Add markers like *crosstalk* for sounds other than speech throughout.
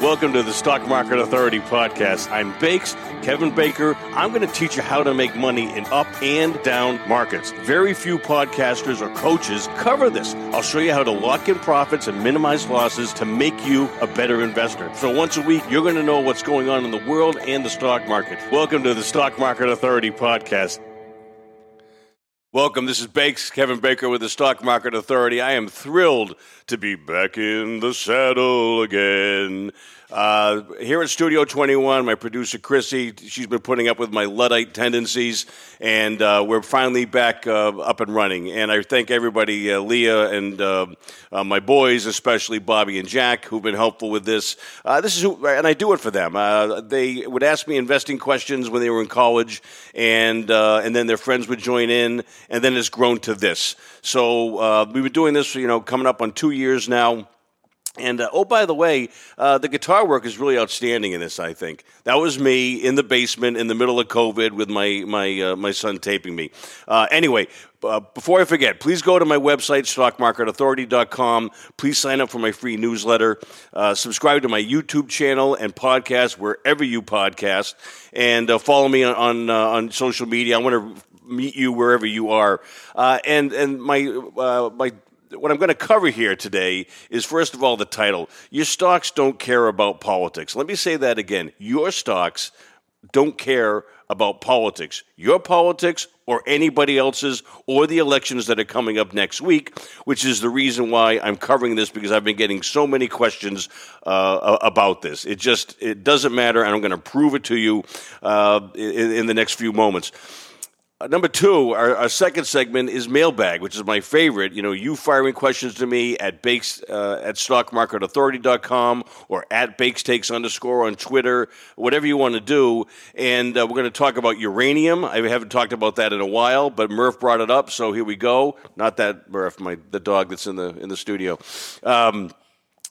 Welcome to the Stock Market Authority podcast. I'm Bakes, Kevin Baker. I'm going to teach you how to make money in up and down markets. Very few podcasters or coaches cover this. I'll show you how to lock in profits and minimize losses to make you a better investor. So once a week, you're going to know what's going on in the world and the stock market. Welcome to the Stock Market Authority podcast. Welcome. This is Bakes, Kevin Baker with the Stock Market Authority. I am thrilled to be back in the saddle again. Uh, here at Studio 21, my producer Chrissy, she's been putting up with my Luddite tendencies, and uh, we're finally back uh, up and running. And I thank everybody, uh, Leah and uh, uh, my boys, especially Bobby and Jack, who've been helpful with this. this is who, and I do it for them. they would ask me investing questions when they were in college, and and then their friends would join in, and then it's grown to this. So we've been doing this, you know, coming up on two years now. And uh, oh, by the way, uh, the guitar work is really outstanding in this. I think that was me in the basement in the middle of COVID with my my uh, my son taping me. Uh, anyway, uh, before I forget, please go to my website stockmarketauthority.com. Please sign up for my free newsletter. Uh, subscribe to my YouTube channel and podcast wherever you podcast, and follow me on on, on social media. I want to meet you wherever you are. Uh, and and my uh, my what I'm going to cover here today is first of all the title. Your stocks don't care about politics. Let me say that again. Your stocks don't care about politics. Your politics or anybody else's or the elections that are coming up next week, which is the reason why I'm covering this because I've been getting so many questions uh, about this. It just it doesn't matter, and I'm going to prove it to you uh, in, in the next few moments. Uh, number two, our, our, second segment is mailbag, which is my favorite. You know, you firing questions to me at bakes uh, at stockmarketauthority.com or at bakestakes underscore on Twitter, whatever you want to do. And uh, we're going to talk about uranium. I haven't talked about that in a while, but Murph brought it up, so here we go. Not that Murph, my the dog that's in the in the studio. Um,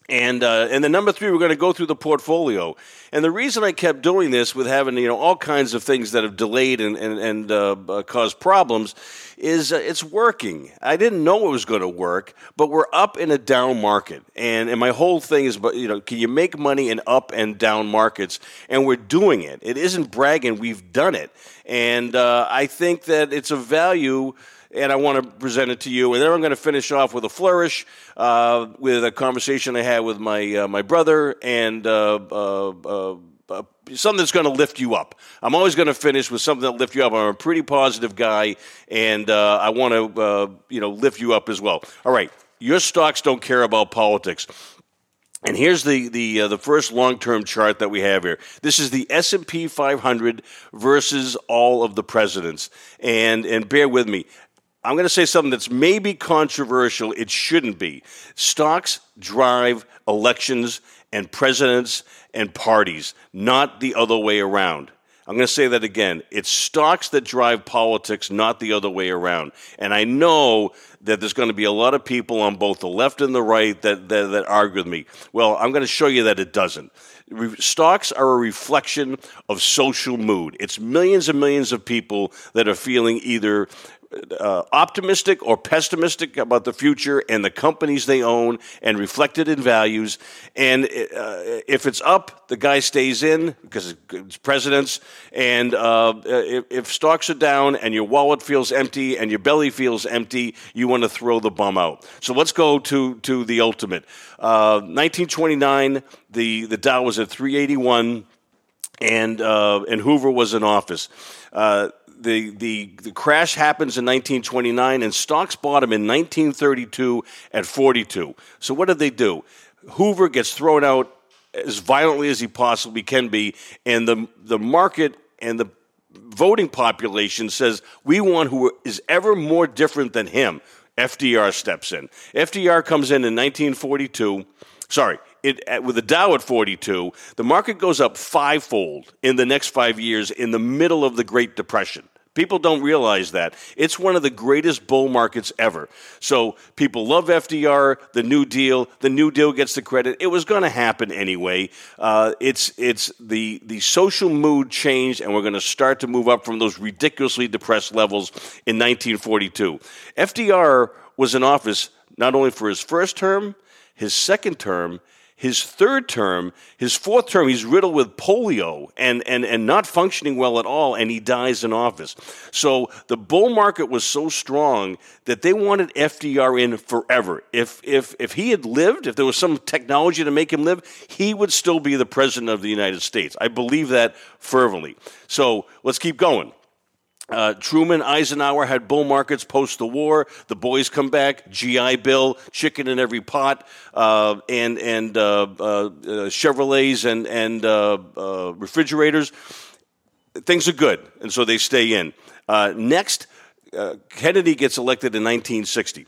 and uh, and then number three, we're going to go through the portfolio. And the reason I kept doing this with having you know all kinds of things that have delayed and and, and uh, uh, caused problems is uh, it's working. I didn't know it was going to work, but we're up in a down market, and and my whole thing is, you know, can you make money in up and down markets? And we're doing it. It isn't bragging. We've done it, and uh, I think that it's a value and I want to present it to you. And then I'm going to finish off with a flourish, uh, with a conversation I had with my uh, my brother, and uh, uh, uh, uh something that's going to lift you up. I'm always going to finish with something that lift you up. I'm a pretty positive guy, and I want to you know lift you up as well. All right, your stocks don't care about politics. And here's the the uh, the first long term chart that we have here. This is the S and P 500 versus all of the presidents. And and bear with me. I'm going to say something that's maybe controversial. It shouldn't be. Stocks drive elections and presidents and parties, not the other way around. I'm going to say that again. It's stocks that drive politics, not the other way around. And I know that there's going to be a lot of people on both the left and the right that, that, that argue with me. Well, I'm going to show you that it doesn't. Stocks are a reflection of social mood. It's millions and millions of people that are feeling either uh, optimistic or pessimistic about the future and the companies they own and reflected in values. And uh, if it's up, the guy stays in because it's presidents. And uh, if, if, stocks are down and your wallet feels empty and your belly feels empty, you want to throw the bum out. So let's go to, to the ultimate. 1929, uh, the, the Dow was at 381 and, uh, and Hoover was in office. Uh, the, the, the crash happens in 1929 and stocks bottom in 1932 at 42. So what did they do? Hoover gets thrown out as violently as he possibly can be, and the, the market and the voting population says, we want who is ever more different than him. FDR steps in. FDR comes in in 1942. Sorry, it, with the Dow at 42, the market goes up fivefold in the next five years in the middle of the Great Depression. People don't realize that. It's one of the greatest bull markets ever. So people love FDR, the New Deal. The New Deal gets the credit. It was going to happen anyway. Uh, it's it's the the social mood changed, and we're going to start to move up from those ridiculously depressed levels in 1942. FDR was in office not only for his first term, his second term, his third term, his fourth term, he's riddled with polio and, and, and not functioning well at all, and he dies in office. So the bull market was so strong that they wanted FDR in forever. If, if, if he had lived, if there was some technology to make him live, he would still be the president of the United States. I believe that fervently. So let's keep going. Uh, Truman, Eisenhower had bull markets post the war. The boys come back. GI Bill, chicken in every pot, uh, and and uh, uh, uh Chevrolets and and uh, refrigerators. Things are good, and so they stay in. next, Kennedy gets elected in 1960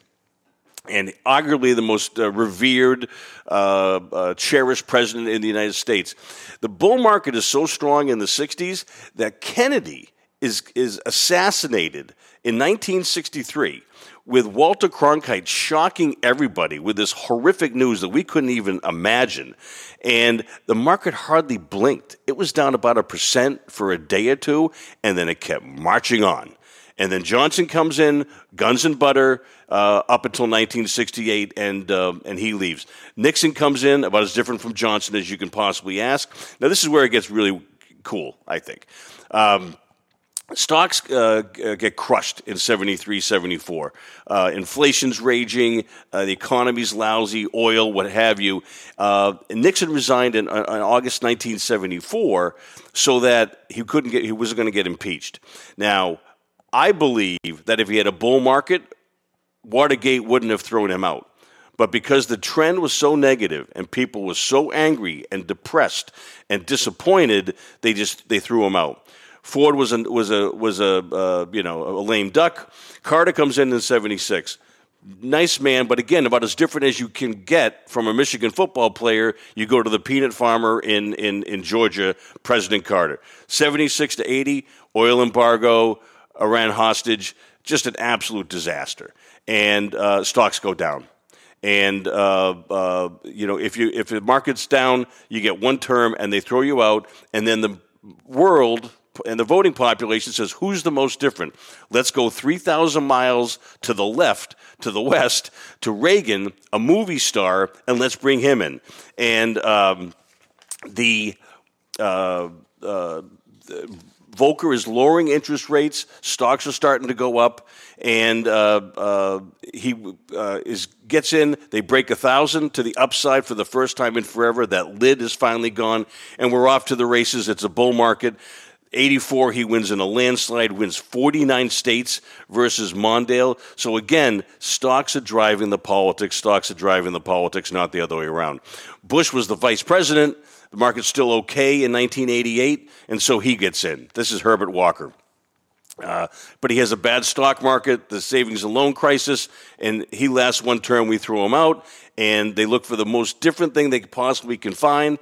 and arguably the most uh, revered, uh, uh, cherished president in the United States. The bull market is so strong in the 60s that Kennedy is, is assassinated in 1963 with Walter Cronkite shocking everybody with this horrific news that we couldn't even imagine. And the market hardly blinked. It was down about a percent for a day or two, and then it kept marching on. And then Johnson comes in, guns and butter, uh, up until 1968, and uh, and he leaves. Nixon comes in, about as different from Johnson as you can possibly ask. Now, this is where it gets really cool, I think. Um, Stocks uh, get crushed in 73, 74. Uh, inflation's raging, uh, the economy's lousy, oil, what have you. Uh, Nixon resigned in, uh, in, August 1974 so that he couldn't get, he wasn't going to get impeached. Now, I believe that if he had a bull market, Watergate wouldn't have thrown him out. But because the trend was so negative and people were so angry and depressed and disappointed, they just they threw him out. Ford was a was a was a uh, you know a lame duck. Carter comes in in '76. Nice man, but again, about as different as you can get from a Michigan football player. You go to the peanut farmer in in, in Georgia, President Carter. '76 to '80, oil embargo, Iran hostage, just an absolute disaster, and uh, stocks go down and uh, uh, you know if you if the market's down, you get one term and they throw you out, and then the world and the voting population says, who's the most different? Let's go 3,000 miles to the left, to the west, to Reagan, a movie star, and let's bring him in. And um, the, uh, uh, Volcker is lowering interest rates. Stocks are starting to go up, and uh, uh, he uh, is gets in. They break a thousand to the upside for the first time in forever. That lid is finally gone, and we're off to the races. It's a bull market. 84, he wins in a landslide, wins 49 states versus Mondale. So again, stocks are driving the politics. Stocks are driving the politics, not the other way around. Bush was the vice president. The market's still okay in 1988, and so he gets in. This is Herbert Walker. Uh, but he has a bad stock market, the savings and loan crisis, and he lasts one term. We throw him out, and they look for the most different thing they possibly can find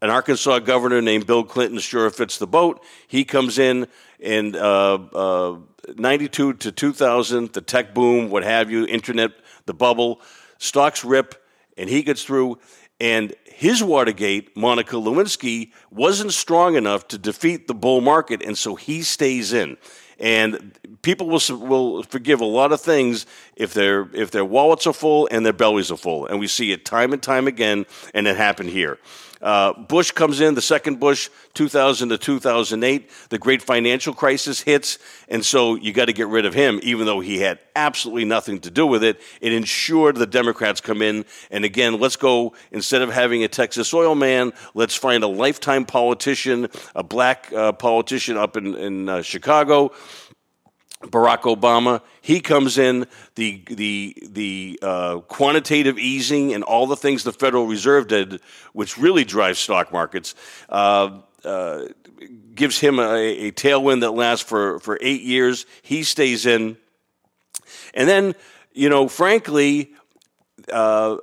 an Arkansas governor named Bill Clinton sure fits the boat. He comes in in uh, uh, 92 to 2000, the tech boom, what have you, internet, the bubble, stocks rip, and he gets through. And his Watergate, Monica Lewinsky, wasn't strong enough to defeat the bull market, and so he stays in. And people will will forgive a lot of things if their if their wallets are full and their bellies are full, and we see it time and time again, and it happened here. Uh, Bush comes in, the second Bush, 2000 to 2008. The great financial crisis hits, and so you got to get rid of him, even though he had absolutely nothing to do with it. It ensured the Democrats come in, and again, let's go, instead of having a Texas oil man, let's find a lifetime politician, a black uh, politician up in, in uh, Chicago Barack Obama. He comes in the the the uh, quantitative easing and all the things the Federal Reserve did, which really drives stock markets. Uh, uh, gives him a, a, tailwind that lasts for, for eight years. He stays in. And then, you know, frankly, uh,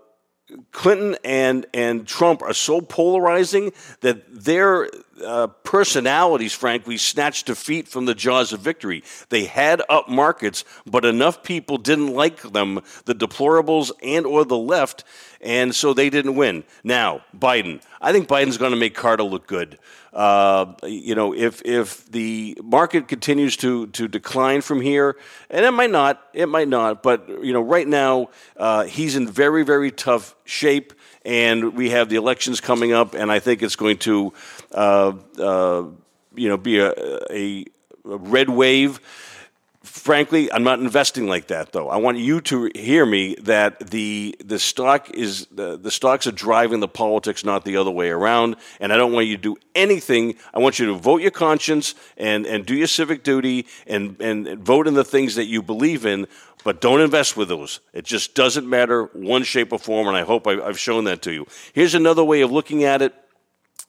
Clinton and, and Trump are so polarizing that they're uh, personalities, frankly, snatched defeat from the jaws of victory. They had up markets, but enough people didn't like them, the deplorables and or the left, and so they didn't win. Now, Biden. I think Biden's going to make Carter look good. Uh, you know, if if the market continues to to decline from here, and it might not, it might not, but you know, right now uh, he's in very very tough shape, and we have the elections coming up, and I think it's going to, uh, Uh, uh, you know, be a, a, a red wave frankly, I'm not investing like that, though. I want you to hear me that the the stock is the, the stocks are driving the politics, not the other way around. And I don't want you to do anything. I want you to vote your conscience and and do your civic duty and and vote in the things that you believe in. But don't invest with those. It just doesn't matter one shape or form. And I hope I've shown that to you. Here's another way of looking at it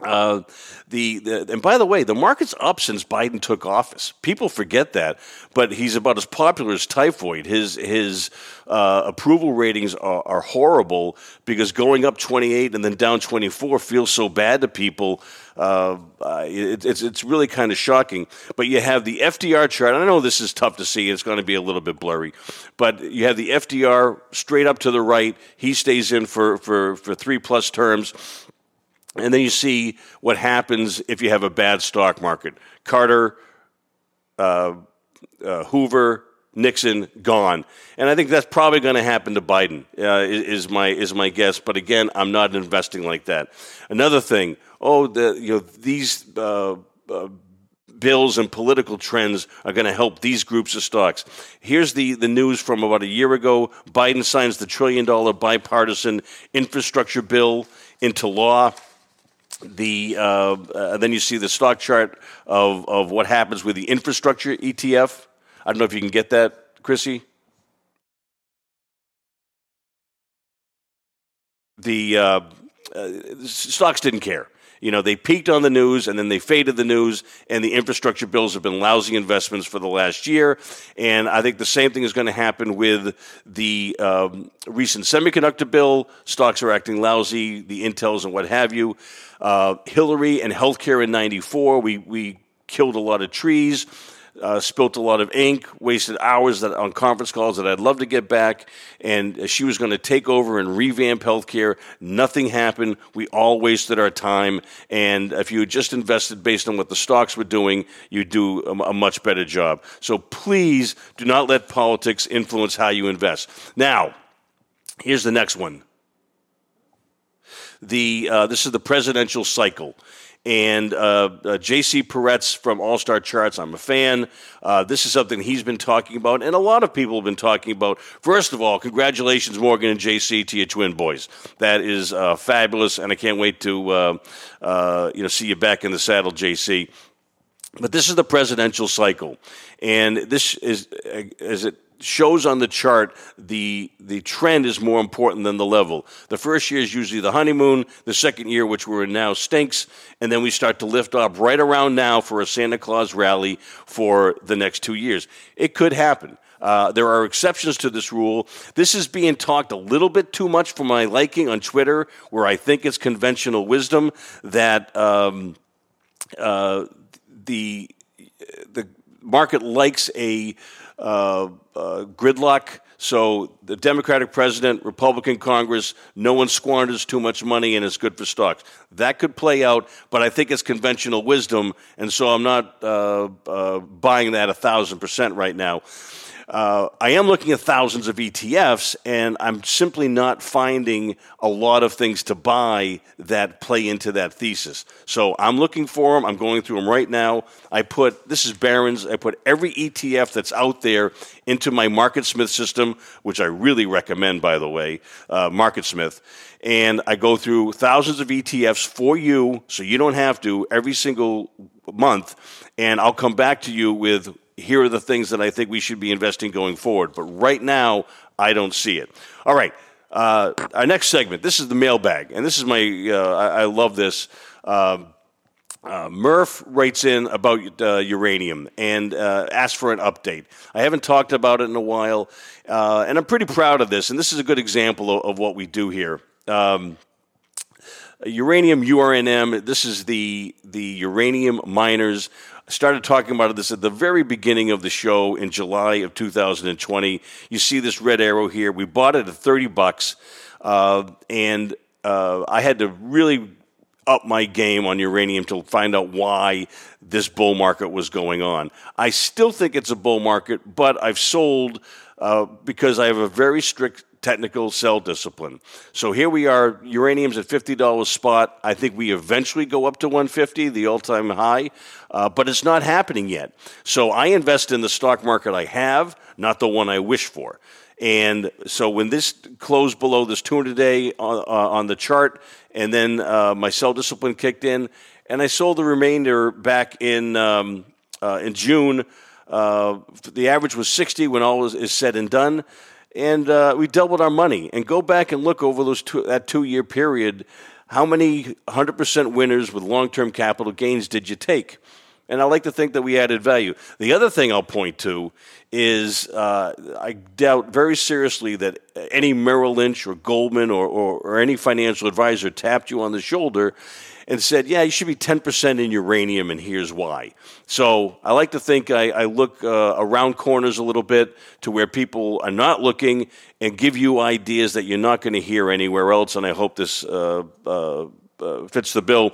uh, the, the, and by the way, the market's up since Biden took office. People forget that, but he's about as popular as typhoid. His his uh, approval ratings are, are, horrible because going up 28 and then down 24 feels so bad to people. Uh, it, it's it's really kind of shocking. But you have the FDR chart. I know this is tough to see. It's going to be a little bit blurry, but you have the FDR straight up to the right. He stays in for for for three plus terms and then you see what happens if you have a bad stock market. Carter, uh, uh, Hoover, Nixon gone, and I think that's probably going to happen to Biden. Uh, is my is my guess. But again, I'm not investing like that. Another thing. Oh, the you know these. Uh, uh, bills and political trends are going to help these groups of stocks. Here's the, the news from about a year ago Biden signs the trillion dollar bipartisan infrastructure bill into law the uh, uh, then you see the stock chart of, of what happens with the infrastructure ETF. I don't know if you can get that, Chrissy. The uh, uh stocks didn't care. You know, they peaked on the news and then they faded the news, and the infrastructure bills have been lousy investments for the last year. And I think the same thing is going to happen with the um, recent semiconductor bill. Stocks are acting lousy, the Intels and what have you. Uh, Hillary and healthcare in 94, we, we killed a lot of trees uh, spilt a lot of ink, wasted hours that, on conference calls that I'd love to get back. And she was going to take over and revamp healthcare. Nothing happened. We all wasted our time. And if you had just invested based on what the stocks were doing, you'd do a, a much better job. So please do not let politics influence how you invest. Now, here's the next one. The, uh, this is the presidential cycle and uh, uh, J.C. Parets from All Star Charts. I'm a fan. Uh, this is something he's been talking about, and a lot of people have been talking about. First of all, congratulations, Morgan and J.C. to your twin boys. That is uh, fabulous, and I can't wait to uh, uh, you know see you back in the saddle, J.C. But this is the presidential cycle, and this is as it shows on the chart the the trend is more important than the level. The first year is usually the honeymoon. The second year, which we're in now, stinks, and then we start to lift up right around now for a Santa Claus rally for the next two years. It could happen. Uh, there are exceptions to this rule. This is being talked a little bit too much for my liking on Twitter, where I think it's conventional wisdom that um, uh, the the market likes a gridlock. So the Democratic president, Republican Congress, no one squanders too much money and it's good for stocks. That could play out, but I think it's conventional wisdom, and so I'm not uh, uh, buying that a thousand percent right now. Uh, I am looking at thousands of ETFs, and I'm simply not finding a lot of things to buy that play into that thesis. So I'm looking for them. I'm going through them right now. I put this is Barron's. I put every ETF that's out there into my MarketSmith system, which I really recommend, by the way, uh, MarketSmith. And I go through thousands of ETFs for you, so you don't have to every single month. And I'll come back to you with here are the things that I think we should be investing going forward. But right now, I don't see it. All right. Uh, our next segment. This is the mailbag, and this is my. Uh, I, I, love this. Um, uh, Murph writes in about uh, uranium and uh, asks for an update. I haven't talked about it in a while, uh, and I'm pretty proud of this. And this is a good example of, of what we do here. Um, uranium URNM. This is the the uranium miners. Started talking about this at the very beginning of the show in July of 2020. You see this red arrow here. We bought it at 30 bucks, uh, and uh, I had to really up my game on uranium to find out why this bull market was going on. I still think it's a bull market, but I've sold uh, because I have a very strict technical sell discipline. So here we are, uranium's at $50 spot. I think we eventually go up to 150, the all-time high, uh, but it's not happening yet. So I invest in the stock market I have, not the one I wish for. And so when this closed below this 200 day on, uh, on the chart, and then uh, my sell discipline kicked in, and I sold the remainder back in um, uh, in June. Uh, the average was 60 when all is, is said and done, and uh, we doubled our money. And go back and look over those two, that two year period. How many 100% winners with long term capital gains did you take? And I like to think that we added value. The other thing I'll point to is uh, I doubt very seriously that any Merrill Lynch or Goldman or, or, or, any financial advisor tapped you on the shoulder and said, Yeah, you should be 10% in uranium, and here's why. So I like to think I, I look uh, around corners a little bit to where people are not looking and give you ideas that you're not going to hear anywhere else, and I hope this uh, uh, uh fits the bill.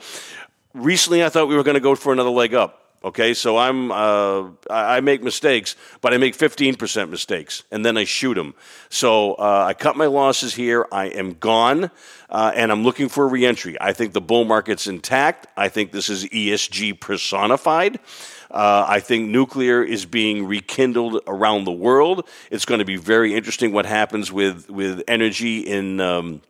Recently, I thought we were going to go for another leg up. Okay, so I'm uh, I make mistakes, but I make 15% mistakes, and then I shoot them. So uh, I cut my losses here. I am gone, uh, and I'm looking for a reentry. I think the bull market's intact. I think this is ESG personified. Uh, I think nuclear is being rekindled around the world. It's going to be very interesting what happens with with energy in. Um,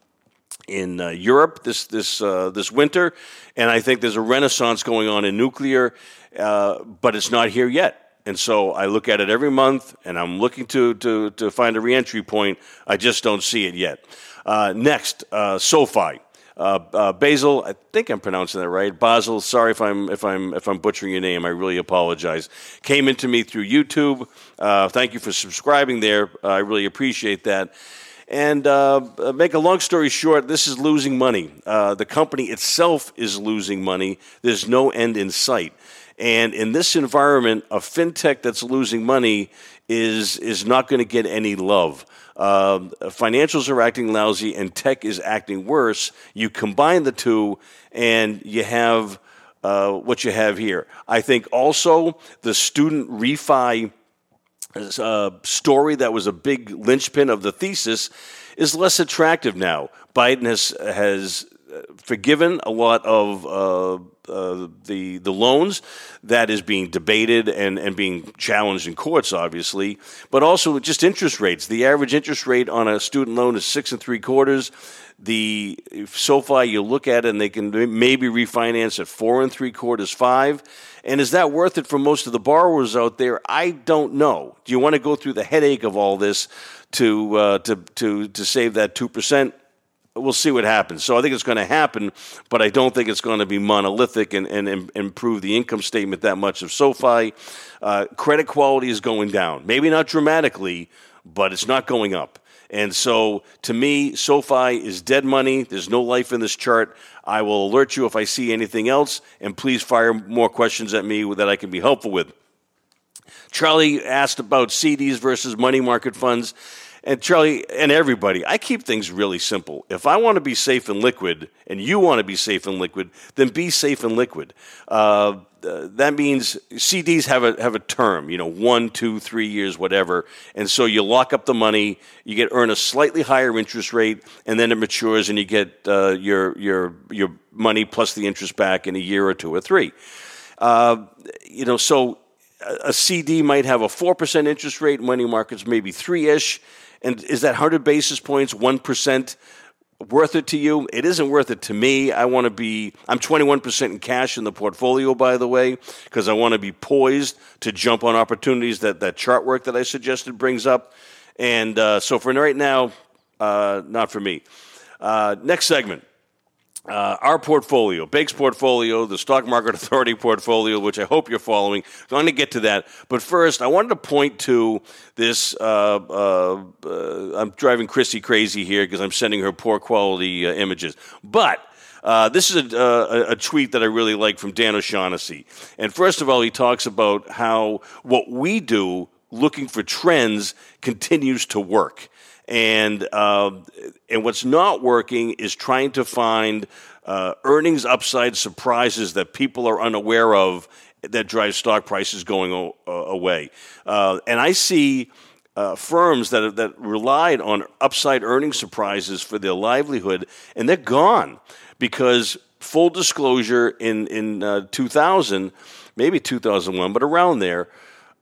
in uh, Europe this this uh, this winter, and I think there's a renaissance going on in nuclear. Uh, but it's not here yet. And so I look at it every month, and I'm looking to, to, to find a reentry point. I just don't see it yet. Uh, next, uh, SoFi. Uh, Basil, I think I'm pronouncing that right. Basil, sorry if I'm if I'm if I'm butchering your name. I really apologize. Came into me through YouTube. Thank you for subscribing there. I really appreciate that. And uh, make a long story short, this is losing money. Uh, the company itself is losing money. There's no end in sight. And in this environment, a fintech that's losing money is is not going to get any love. Uh, financials are acting lousy, and tech is acting worse. You combine the two, and you have uh, what you have here. I think also the student refi uh, story that was a big linchpin of the thesis is less attractive now. Biden has has forgiven a lot of uh, uh, the the loans that is being debated and, and being challenged in courts, obviously, but also just interest rates. The average interest rate on a student loan is six and three quarters. The SoFi, you look at it and they can maybe refinance at four and three quarters, five. And is that worth it for most of the borrowers out there? I don't know. Do you want to go through the headache of all this to uh, to to to save that two percent? We'll see what happens. So I think it's going to happen, but I don't think it's going to be monolithic and, and, and improve the income statement that much of SoFi. Uh, credit quality is going down. Maybe not dramatically, but it's not going up. And so to me, SoFi is dead money. There's no life in this chart. I will alert you if I see anything else, and please fire more questions at me that I can be helpful with. Charlie asked about CDs versus money market funds. And Charlie and everybody, I keep things really simple. If I want to be safe and liquid, and you want to be safe and liquid, then be safe and liquid. Uh, uh, that means CDs have a have a term, you know, one, two, three years, whatever, and so you lock up the money, you get earn a slightly higher interest rate, and then it matures, and you get uh, your your your money plus the interest back in a year or two or three. Uh, you know, so a CD might have a four percent interest rate, money markets maybe three ish and is that 100 basis points, 1% worth it to you? It isn't worth it to me. I want to be, I'm 21% in cash in the portfolio, by the way, because I want to be poised to jump on opportunities that that chart work that I suggested brings up. And uh, so for right now, uh, not for me. Uh, next segment. Uh, our portfolio, Bake's portfolio, the Stock Market *laughs* Authority portfolio, which I hope you're following. I'm going to get to that. But first, I wanted to point to this. Uh, uh, uh I'm driving Chrissy crazy here because I'm sending her poor quality uh, images. But Uh, this is a, a, a, tweet that I really like from Dan O'Shaughnessy. And first of all, he talks about how what we do looking for trends continues to work. And, uh, and what's not working is trying to find uh, earnings upside surprises that people are unaware of that drive stock prices going o- uh, away. Uh, and I see uh, firms that that relied on upside earning surprises for their livelihood, and they're gone because full disclosure in in uh, 2000, maybe 2001, but around there.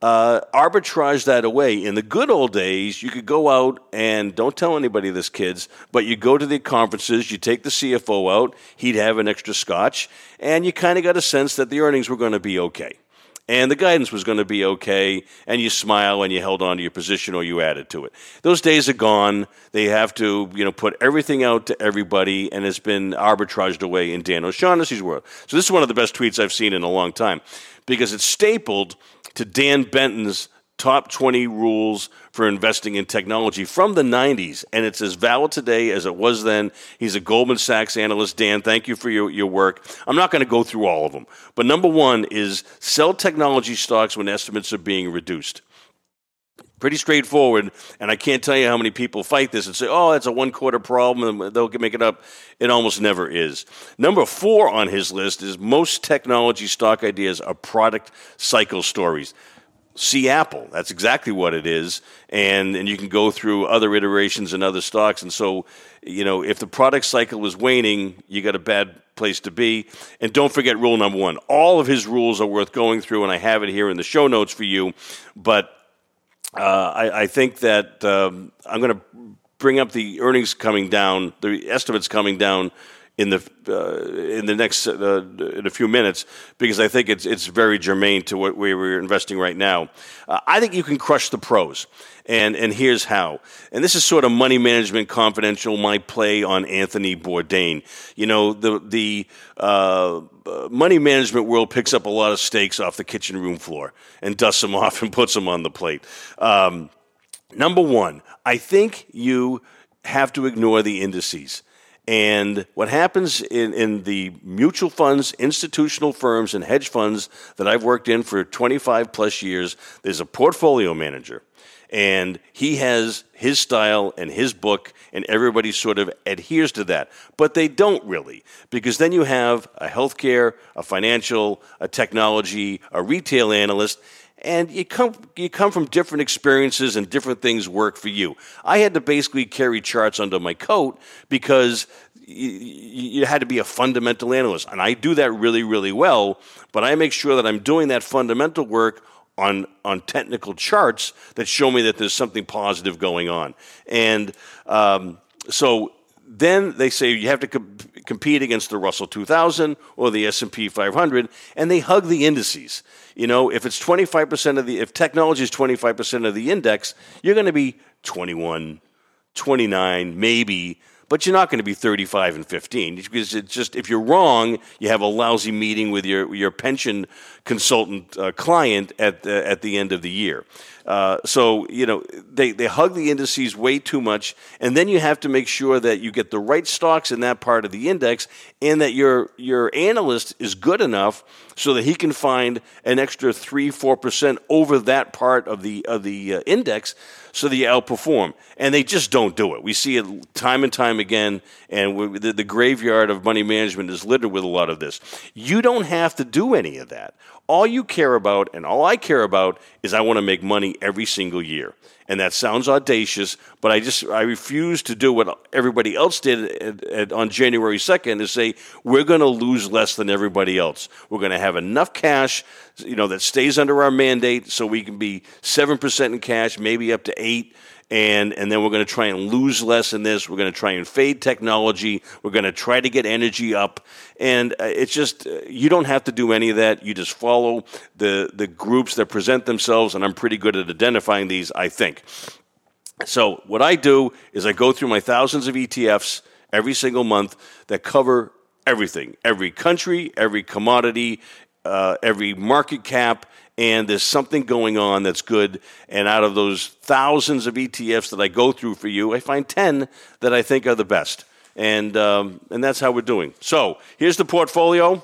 Uh, arbitrage that away. In the good old days, you could go out and don't tell anybody this, kids, but you go to the conferences, you take the CFO out, he'd have an extra scotch, and you kind of got a sense that the earnings were going to be okay and the guidance was going to be okay, and you smile and you held on to your position or you added to it. Those days are gone. They have to, you know, put everything out to everybody, and it's been arbitraged away in Dan O'Shaughnessy's world. So this is one of the best tweets I've seen in a long time because it's stapled to Dan Benton's top 20 rules for investing in technology from the 90s, and it's as valid today as it was then. He's a Goldman Sachs analyst. Dan, thank you for your, your work. I'm not going to go through all of them, but number one is sell technology stocks when estimates are being reduced. Pretty straightforward, and I can't tell you how many people fight this and say, oh, it's a one quarter problem and they'll make it up. It almost never is. Number four on his list is most technology stock ideas are product cycle stories see Apple. That's exactly what it is. And, and you can go through other iterations and other stocks. And so, you know, if the product cycle is waning, you got a bad place to be. And don't forget rule number one. All of his rules are worth going through, and I have it here in the show notes for you. But uh, I, I, think that um, I'm going to bring up the earnings coming down, the estimates coming down in the uh, in the next uh, in a few minutes because I think it's it's very germane to what we're investing right now. Uh, I think you can crush the pros, and and here's how. And this is sort of money management confidential. My play on Anthony Bourdain. You know the the uh, money management world picks up a lot of steaks off the kitchen room floor and dusts them off *laughs* and puts them on the plate. Um, number one, I think you have to ignore the indices. And what happens in, in the mutual funds, institutional firms, and hedge funds that I've worked in for 25 plus years, there's a portfolio manager. And he has his style and his book, and everybody sort of adheres to that. But they don't really, because then you have a healthcare, a financial, a technology, a retail analyst, and you come you come from different experiences and different things work for you. I had to basically carry charts under my coat because you, you, had to be a fundamental analyst, and I do that really really well. But I make sure that I'm doing that fundamental work on on technical charts that show me that there's something positive going on, and um, so then they say you have to compete against the Russell 2000 or the S&P 500 and they hug the indices. You know, if it's 25% of the if technology is 25% of the index, you're going to be 21, 29, maybe but you're not going to be 35 and 15 because it's just if you're wrong, you have a lousy meeting with your your pension consultant uh, client at the, at the end of the year. Uh, so you know they they hug the indices way too much, and then you have to make sure that you get the right stocks in that part of the index, and that your your analyst is good enough so that he can find an extra three four percent over that part of the of the uh, index so that you outperform. And they just don't do it. We see it time and time again, and we, the, the graveyard of money management is littered with a lot of this. You don't have to do any of that. All you care about, and all I care about, is I want to make money every single year and that sounds audacious, but I just I refuse to do what everybody else did at, at, on January second to say we're going to lose less than everybody else. We're going to have enough cash, you know, that stays under our mandate, so we can be seven percent in cash, maybe up to eight and and then we're going to try and lose less in this. We're going to try and fade technology. We're going to try to get energy up, and uh, it's just uh, you don't have to do any of that. You just follow the the groups that present themselves, and I'm pretty good at identifying these. I think. So what I do is I go through my thousands of ETFs every single month that cover everything, every country, every commodity, uh, every market cap, and there's something going on that's good. And out of those thousands of ETFs that I go through for you, I find 10 that I think are the best. and um, and that's how we're doing. So here's the portfolio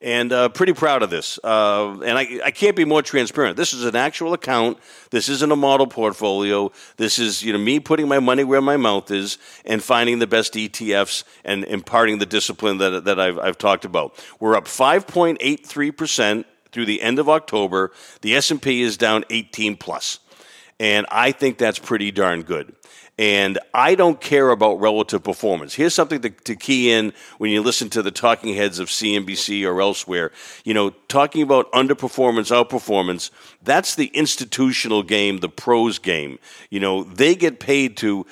and uh, pretty proud of this. Uh, and I, I can't be more transparent. This is an actual account. This isn't a model portfolio. This is you know me putting my money where my mouth is and finding the best ETFs and imparting the discipline that that I've, I've talked about. We're up 5.83 percent through the end of October. The S and P is down 18 plus, and I think that's pretty darn good. And I don't care about relative performance. Here's something to, to, key in when you listen to the talking heads of CNBC or elsewhere. You know, talking about underperformance, outperformance, that's the institutional game, the pros game. You know, they get paid to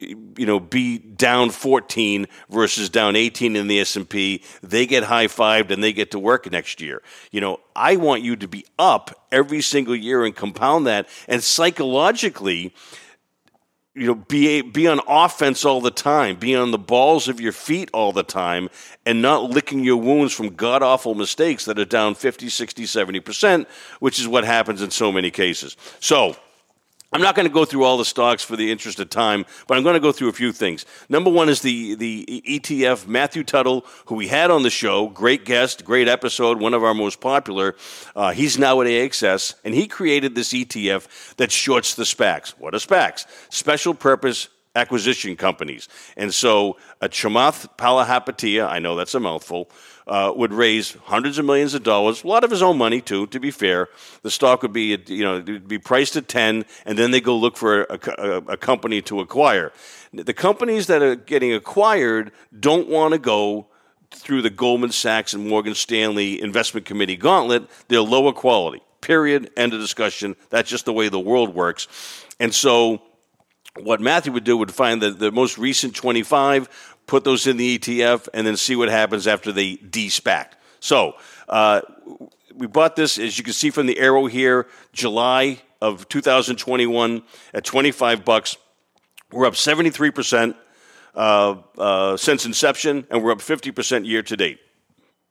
you know be down 14 versus down 18 in the S&P they get high fived and they get to work next year you know i want you to be up every single year and compound that and psychologically you know, be be on offense all the time, be on the balls of your feet all the time, and not licking your wounds from god awful mistakes that are down 50, 60, 70%, which is what happens in so many cases. So, I'm not going to go through all the stocks for the interest of time, but I'm going to go through a few things. Number one is the, the ETF, Matthew Tuttle, who we had on the show. Great guest, great episode, one of our most popular. Uh, he's now at AXS, and he created this ETF that shorts the SPACs. What are SPACs? Special purpose acquisition companies. And so a Chamath Palihapitiya, I know that's a mouthful, uh, would raise hundreds of millions of dollars, a lot of his own money too. To be fair, the stock would be you know be priced at ten, and then they go look for a, a, a company to acquire. The companies that are getting acquired don't want to go through the Goldman Sachs and Morgan Stanley investment committee gauntlet. They're lower quality. Period. End of discussion. That's just the way the world works. And so what Matthew would do would find that the most recent 25, put those in the ETF, and then see what happens after they de-SPAC. So uh, we bought this, as you can see from the arrow here, July of 2021 at 25 bucks. We're up 73 percent uh, uh, since inception, and we're up 50 percent year to date.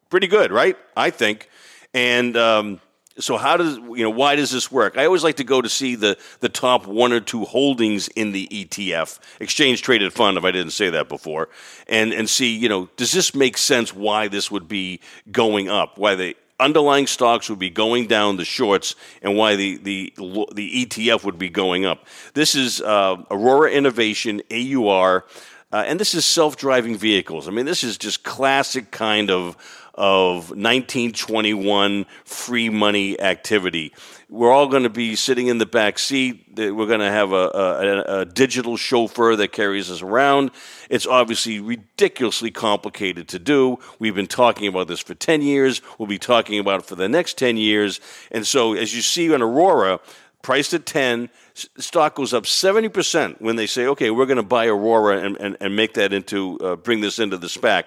Pretty good, right? I think. And um, so how does you know why does this work? I always like to go to see the the top one or two holdings in the ETF, exchange traded fund, if I didn't say that before, and and see you know does this make sense? Why this would be going up? Why the underlying stocks would be going down the shorts, and why the the the ETF would be going up? This is uh, Aurora Innovation AUR. Uh, and this is self-driving vehicles. I mean, this is just classic kind of of 1921 free money activity. We're all going to be sitting in the back seat. We're going to have a, a, a, digital chauffeur that carries us around. It's obviously ridiculously complicated to do. We've been talking about this for 10 years. We'll be talking about it for the next 10 years. And so, as you see on Aurora, priced at 10 stock goes up 70% when they say okay we're going to buy aurora and, and, and make that into uh, bring this into the SPAC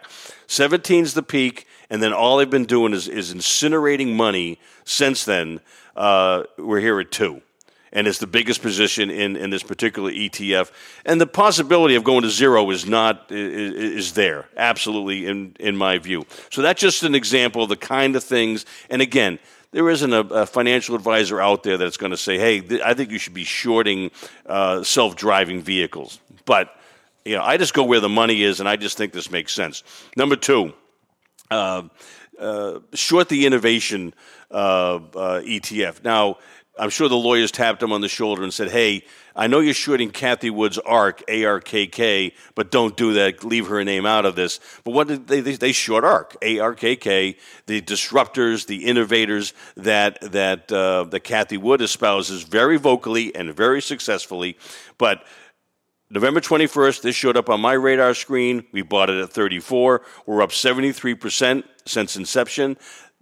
17 is the peak and then all they've been doing is, is incinerating money since then uh, we're here at 2 and it's the biggest position in, in this particular ETF. And the possibility of going to zero is not is, is, there absolutely in in my view. So that's just an example of the kind of things. And again, there isn't a, a financial advisor out there that's going to say, "Hey, th- I think you should be shorting uh, self-driving vehicles." But you know, I just go where the money is, and I just think this makes sense. Number two. Uh, uh, short the innovation uh, uh, ETF. Now, I'm sure the lawyers tapped him on the shoulder and said, "Hey, I know you're shooting Cathie Wood's ARK, A R K K, but don't do that. Leave her name out of this." But what did they? They, they short ARK, A R K K, the disruptors, the innovators that that uh, that Cathie Wood espouses very vocally and very successfully. But November 21st, this showed up on my radar screen. We bought it at 34. We're up 73% since inception.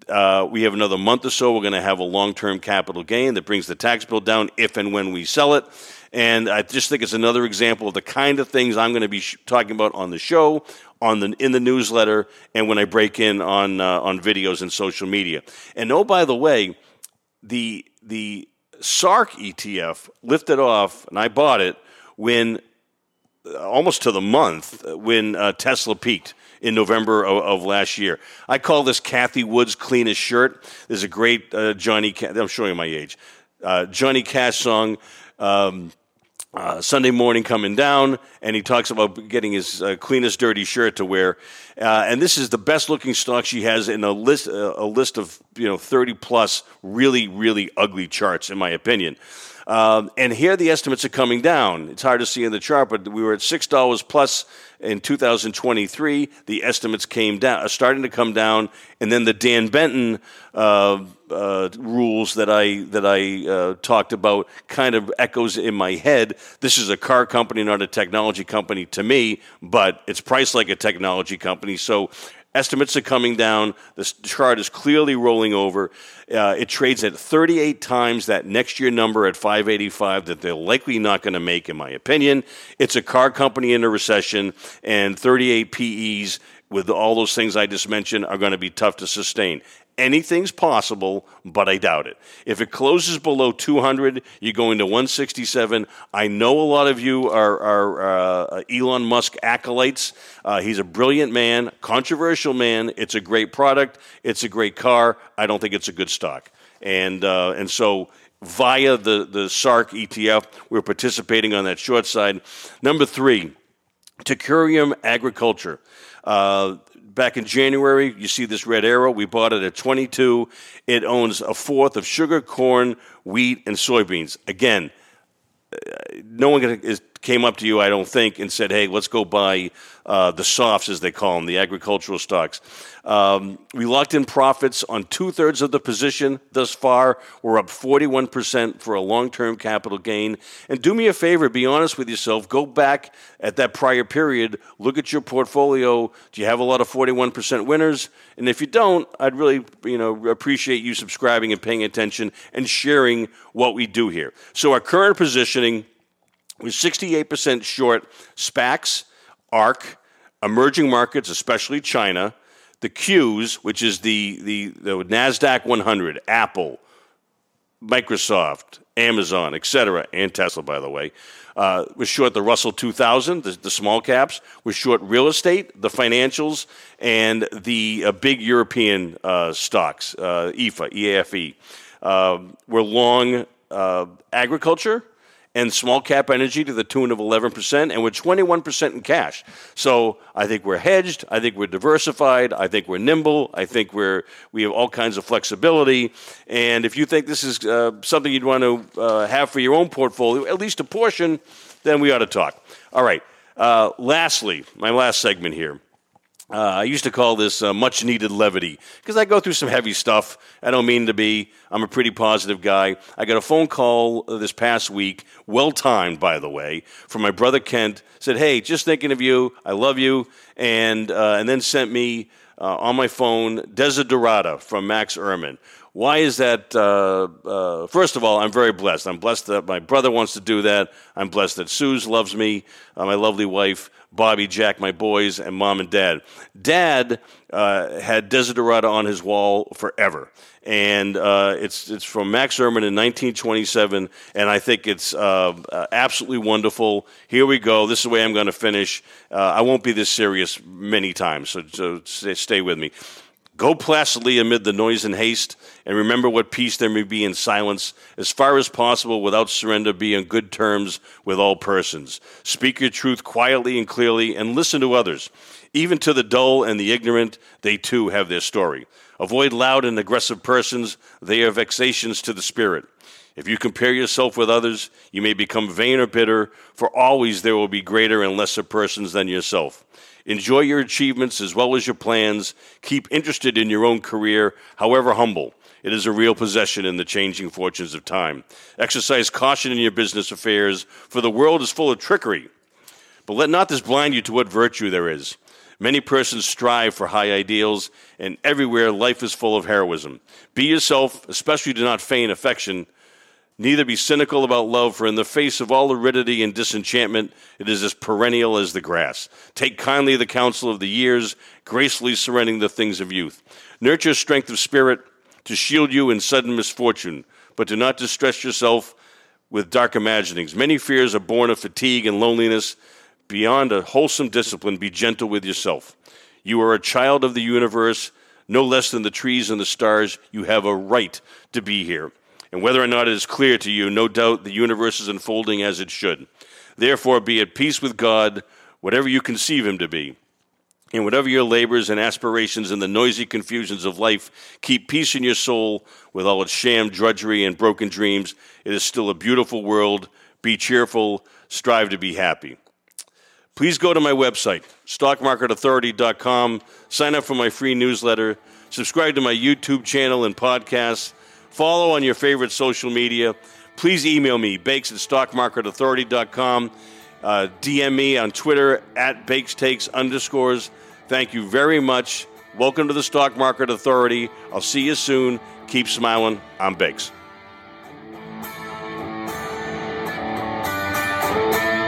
Uh, we have another month or so. We're going to have a long term capital gain that brings the tax bill down if and when we sell it. And I just think it's another example of the kind of things I'm going to be sh- talking about on the show, on the in the newsletter, and when I break in on uh, on videos and social media. And oh, by the way, the the SARK ETF lifted off, and I bought it when almost to the month when uh, Tesla peaked in November of, of, last year. I call this Cathie Wood's cleanest shirt. There's a great uh, Johnny. I'm showing my age. Uh, Johnny Cash song. Um, uh, Sunday morning coming down, and he talks about getting his uh, cleanest dirty shirt to wear. Uh, and this is the best looking stock she has in a list uh, a list of you know thirty plus really really ugly charts, in my opinion. Um, and here the estimates are coming down. It's hard to see in the chart, but we were at six dollars plus in 2023. The estimates came down, are starting to come down, and then the Dan Benton uh, uh, rules that I that I uh, talked about kind of echoes in my head. This is a car company, not a technology company to me, but it's priced like a technology company. So Estimates are coming down. The chart is clearly rolling over. Uh, it trades at 38 times that next year number at 585 that they're likely not going to make, in my opinion. It's a car company in a recession, and 38 PEs with all those things I just mentioned are going to be tough to sustain. Anything's possible, but I doubt it. If it closes below 200, you're going to 167. I know a lot of you are, are uh, Elon Musk acolytes. Uh, he's a brilliant man, controversial man. It's a great product. It's a great car. I don't think it's a good stock. And, uh, and so via the, the SARK ETF, we're participating on that short side. Number three, Teucrium Agriculture. Uh, back in January. You see this red arrow. We bought it at 22. It owns a fourth of sugar, corn, wheat, and soybeans. Again, uh, no one came up to you, I don't think, and said, "Hey, let's go buy uh, the softs, as they call them, the agricultural stocks." Um, we locked in profits on two thirds of the position thus far. We're up 41% for a long term capital gain. And do me a favor, be honest with yourself. Go back at that prior period, look at your portfolio. Do you have a lot of 41% winners? And if you don't, I'd really you know, appreciate you subscribing and paying attention and sharing what we do here. So, our current positioning was 68% short SPACs, ARK, emerging markets, especially China the Qs, which is the, the, the NASDAQ 100, Apple, Microsoft, Amazon, etc., and Tesla, by the way, uh, was short the Russell 2000, the, the, small caps, was short real estate, the financials, and the uh, big European uh, stocks, uh, EFA, EAFE. Um, we're long uh, agriculture, and small cap energy to the tune of 11%, and we're 21% in cash. So I think we're hedged. I think we're diversified. I think we're nimble. I think we're, we have all kinds of flexibility. And if you think this is uh, something you'd want to uh, have for your own portfolio, at least a portion, then we ought to talk. All right. Uh, lastly, my last segment here. Uh, I used to call this uh, much needed levity because I go through some heavy stuff. I don't mean to be. I'm a pretty positive guy. I got a phone call this past week, well timed, by the way, from my brother Kent. Said, "Hey, just thinking of you. I love you," and uh, and then sent me uh, on my phone Desiderata from Max Ehrmann. Why is that? Uh, uh, first of all, I'm very blessed. I'm blessed that my brother wants to do that. I'm blessed that Suze loves me, my lovely wife. Bobby, Jack, my boys, and mom and dad. Dad uh, had Desiderata on his wall forever. And uh, it's, it's from Max Ehrmann in 1927, and I think it's uh, uh, absolutely wonderful. Here we go. This is the way I'm going to finish. Uh, I won't be this serious many times, so, so stay with me. Go placidly amid the noise and haste, and remember what peace there may be in silence, as far as possible without surrender, be on good terms with all persons. Speak your truth quietly and clearly, and listen to others. Even to the dull and the ignorant, they too have their story. Avoid loud and aggressive persons, they are vexations to the spirit. If you compare yourself with others, you may become vain or bitter, for always there will be greater and lesser persons than yourself. Enjoy your achievements as well as your plans. Keep interested in your own career, however humble. It is a real possession in the changing fortunes of time. Exercise caution in your business affairs, for the world is full of trickery. But let not this blind you to what virtue there is. Many persons strive for high ideals, and everywhere life is full of heroism. Be yourself, especially do not feign affection Neither be cynical about love, for in the face of all aridity and disenchantment, it is as perennial as the grass. Take kindly the counsel of the years, gracefully surrendering the things of youth. Nurture strength of spirit to shield you in sudden misfortune, but do not distress yourself with dark imaginings. Many fears are born of fatigue and loneliness. Beyond a wholesome discipline, be gentle with yourself. You are a child of the universe, no less than the trees and the stars. You have a right to be here. And whether or not it is clear to you, no doubt the universe is unfolding as it should. Therefore, be at peace with God, whatever you conceive him to be. In whatever your labors and aspirations in the noisy confusions of life, keep peace in your soul with all its sham drudgery and broken dreams. It is still a beautiful world. Be cheerful, strive to be happy. Please go to my website, stockmarketauthority.com, sign up for my free newsletter, subscribe to my YouTube channel and podcasts, follow on your favorite social media. Please email me, bakes at stockmarketauthority.com. Uh, DM me on Twitter at bakestakes underscores. Thank you very much. Welcome to the Stock Market Authority. I'll see you soon. Keep smiling. I'm Bakes.